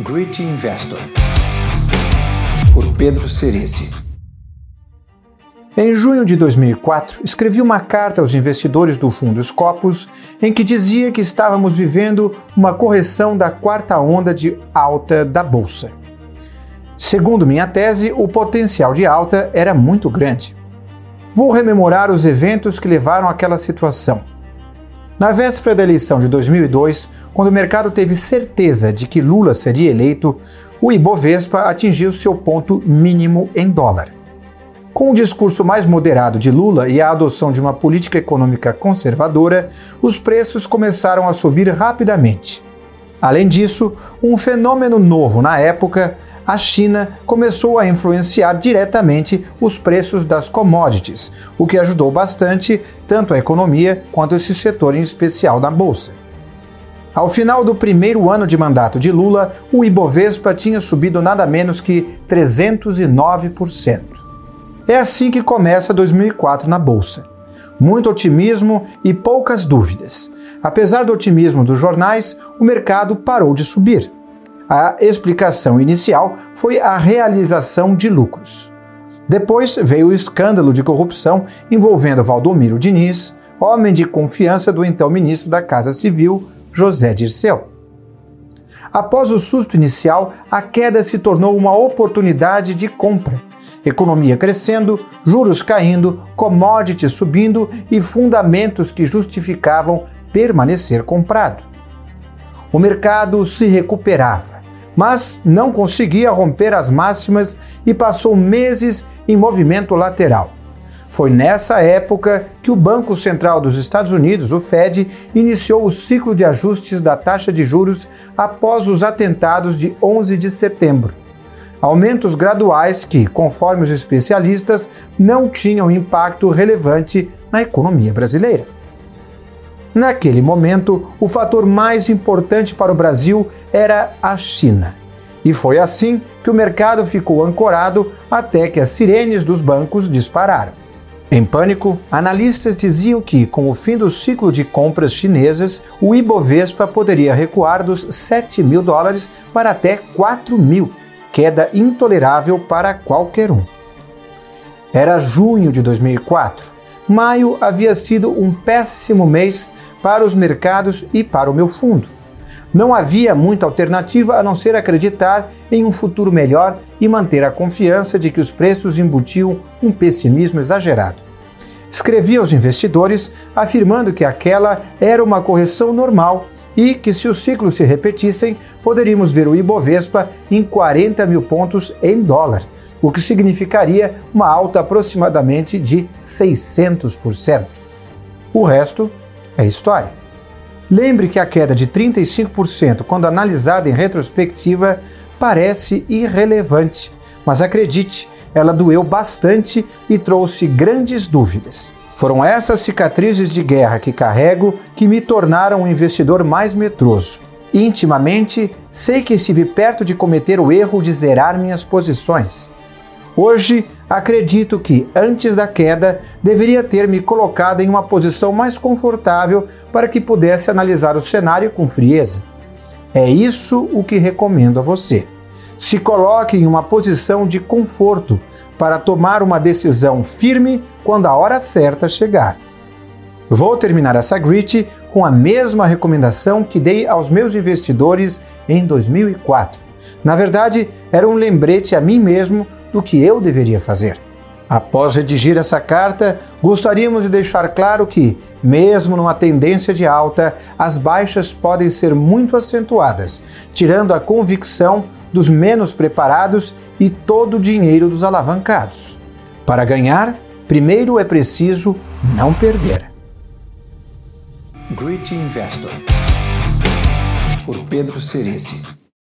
Great Investor, por Pedro Cerici. Em junho de 2004, escrevi uma carta aos investidores do fundo Scopus em que dizia que estávamos vivendo uma correção da quarta onda de alta da bolsa. Segundo minha tese, o potencial de alta era muito grande. Vou rememorar os eventos que levaram àquela situação. Na véspera da eleição de 2002, quando o mercado teve certeza de que Lula seria eleito, o Ibovespa atingiu seu ponto mínimo em dólar. Com o discurso mais moderado de Lula e a adoção de uma política econômica conservadora, os preços começaram a subir rapidamente. Além disso, um fenômeno novo na época a China começou a influenciar diretamente os preços das commodities, o que ajudou bastante tanto a economia quanto esse setor em especial da bolsa. Ao final do primeiro ano de mandato de Lula, o Ibovespa tinha subido nada menos que 309%. É assim que começa 2004 na bolsa. Muito otimismo e poucas dúvidas. Apesar do otimismo dos jornais, o mercado parou de subir. A explicação inicial foi a realização de lucros. Depois veio o escândalo de corrupção envolvendo Valdomiro Diniz, homem de confiança do então ministro da Casa Civil, José Dirceu. Após o susto inicial, a queda se tornou uma oportunidade de compra. Economia crescendo, juros caindo, commodities subindo e fundamentos que justificavam permanecer comprado. O mercado se recuperava mas não conseguia romper as máximas e passou meses em movimento lateral. Foi nessa época que o Banco Central dos Estados Unidos, o Fed, iniciou o ciclo de ajustes da taxa de juros após os atentados de 11 de setembro. Aumentos graduais que, conforme os especialistas, não tinham impacto relevante na economia brasileira. Naquele momento, o fator mais importante para o Brasil era a China. E foi assim que o mercado ficou ancorado até que as sirenes dos bancos dispararam. Em pânico, analistas diziam que, com o fim do ciclo de compras chinesas, o Ibovespa poderia recuar dos 7 mil dólares para até 4 mil, queda intolerável para qualquer um. Era junho de 2004. Maio havia sido um péssimo mês para os mercados e para o meu fundo. Não havia muita alternativa a não ser acreditar em um futuro melhor e manter a confiança de que os preços embutiam um pessimismo exagerado. Escrevi aos investidores afirmando que aquela era uma correção normal e que, se os ciclos se repetissem, poderíamos ver o Ibovespa em 40 mil pontos em dólar o que significaria uma alta aproximadamente de 600%. O resto é história. Lembre que a queda de 35%, quando analisada em retrospectiva, parece irrelevante, mas acredite, ela doeu bastante e trouxe grandes dúvidas. Foram essas cicatrizes de guerra que carrego que me tornaram um investidor mais medroso. Intimamente, sei que estive perto de cometer o erro de zerar minhas posições. Hoje, acredito que, antes da queda, deveria ter me colocado em uma posição mais confortável para que pudesse analisar o cenário com frieza. É isso o que recomendo a você. Se coloque em uma posição de conforto para tomar uma decisão firme quando a hora certa chegar. Vou terminar essa grit com a mesma recomendação que dei aos meus investidores em 2004. Na verdade, era um lembrete a mim mesmo do que eu deveria fazer. Após redigir essa carta, gostaríamos de deixar claro que, mesmo numa tendência de alta, as baixas podem ser muito acentuadas, tirando a convicção dos menos preparados e todo o dinheiro dos alavancados. Para ganhar, primeiro é preciso não perder. Great Investor por Pedro Cerici